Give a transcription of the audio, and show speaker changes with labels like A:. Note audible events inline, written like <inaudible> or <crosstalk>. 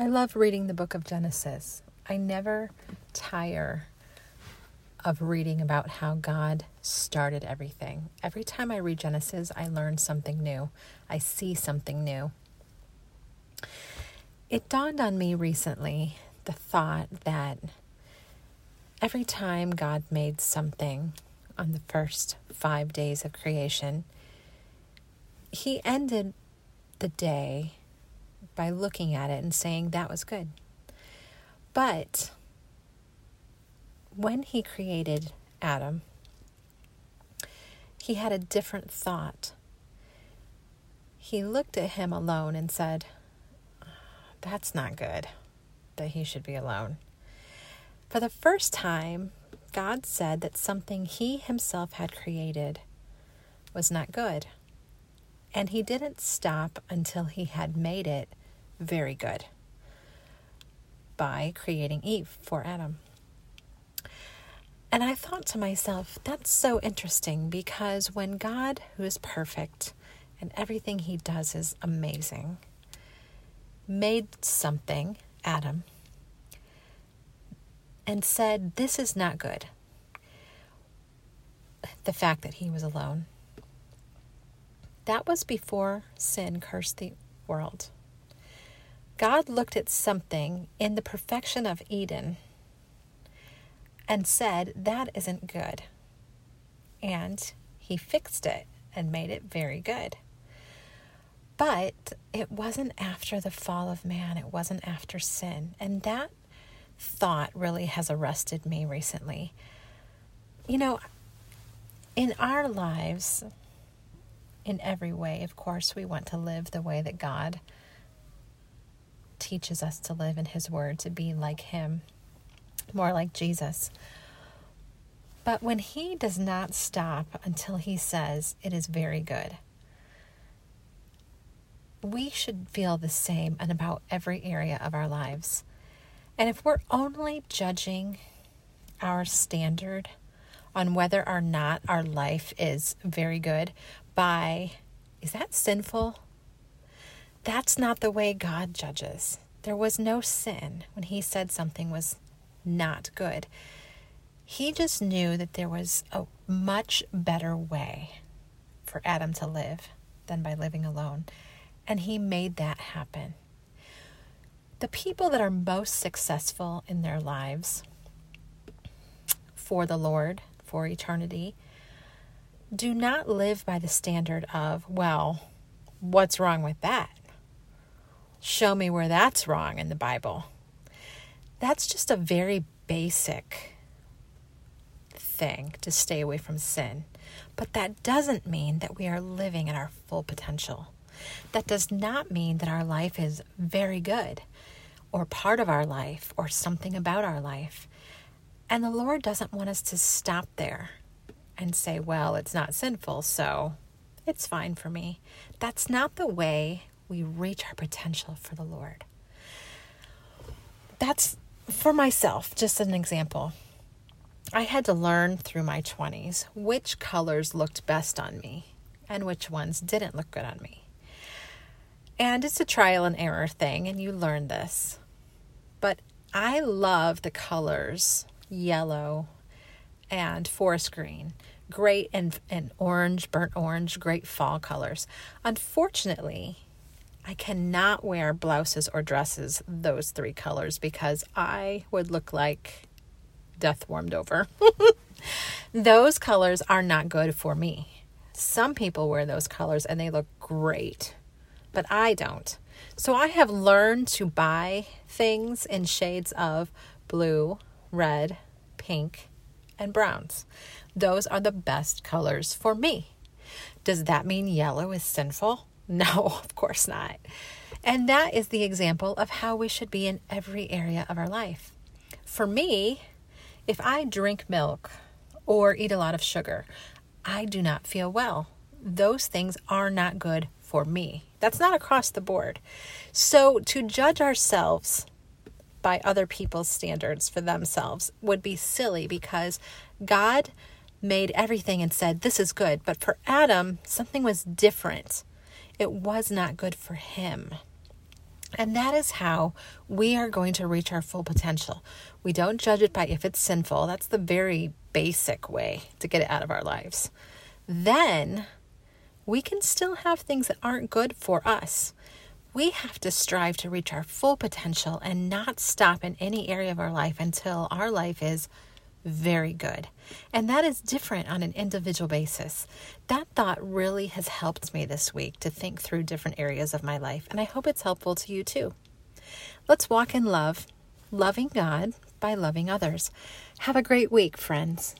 A: I love reading the book of Genesis. I never tire of reading about how God started everything. Every time I read Genesis, I learn something new, I see something new. It dawned on me recently the thought that every time God made something on the first five days of creation, He ended the day by looking at it and saying that was good. But when he created Adam, he had a different thought. He looked at him alone and said, That's not good that he should be alone. For the first time, God said that something he himself had created was not good. And he didn't stop until he had made it very good by creating Eve for Adam. And I thought to myself, that's so interesting because when God, who is perfect and everything he does is amazing, made something, Adam, and said, This is not good. The fact that he was alone. That was before sin cursed the world. God looked at something in the perfection of Eden and said, That isn't good. And he fixed it and made it very good. But it wasn't after the fall of man, it wasn't after sin. And that thought really has arrested me recently. You know, in our lives, in every way, of course, we want to live the way that God teaches us to live in His Word, to be like Him, more like Jesus. But when He does not stop until He says, It is very good, we should feel the same in about every area of our lives. And if we're only judging our standard on whether or not our life is very good by, is that sinful? That's not the way God judges. There was no sin when He said something was not good. He just knew that there was a much better way for Adam to live than by living alone. And He made that happen. The people that are most successful in their lives for the Lord, for eternity, do not live by the standard of, well, what's wrong with that? Show me where that's wrong in the Bible. That's just a very basic thing to stay away from sin. But that doesn't mean that we are living at our full potential. That does not mean that our life is very good or part of our life or something about our life. And the Lord doesn't want us to stop there and say, well, it's not sinful, so it's fine for me. That's not the way we reach our potential for the Lord. That's for myself, just an example. I had to learn through my 20s which colors looked best on me and which ones didn't look good on me. And it's a trial and error thing, and you learn this. But I love the colors yellow and forest green. Great and, and orange, burnt orange, great fall colors. Unfortunately, I cannot wear blouses or dresses those three colors because I would look like death warmed over. <laughs> those colors are not good for me. Some people wear those colors and they look great, but I don't. So I have learned to buy things in shades of blue, red, pink, and browns. Those are the best colors for me. Does that mean yellow is sinful? <laughs> No, of course not. And that is the example of how we should be in every area of our life. For me, if I drink milk or eat a lot of sugar, I do not feel well. Those things are not good for me. That's not across the board. So to judge ourselves by other people's standards for themselves would be silly because God made everything and said, This is good. But for Adam, something was different it was not good for him. And that is how we are going to reach our full potential. We don't judge it by if it's sinful. That's the very basic way to get it out of our lives. Then we can still have things that aren't good for us. We have to strive to reach our full potential and not stop in any area of our life until our life is very good. And that is different on an individual basis. That thought really has helped me this week to think through different areas of my life, and I hope it's helpful to you too. Let's walk in love, loving God by loving others. Have a great week, friends.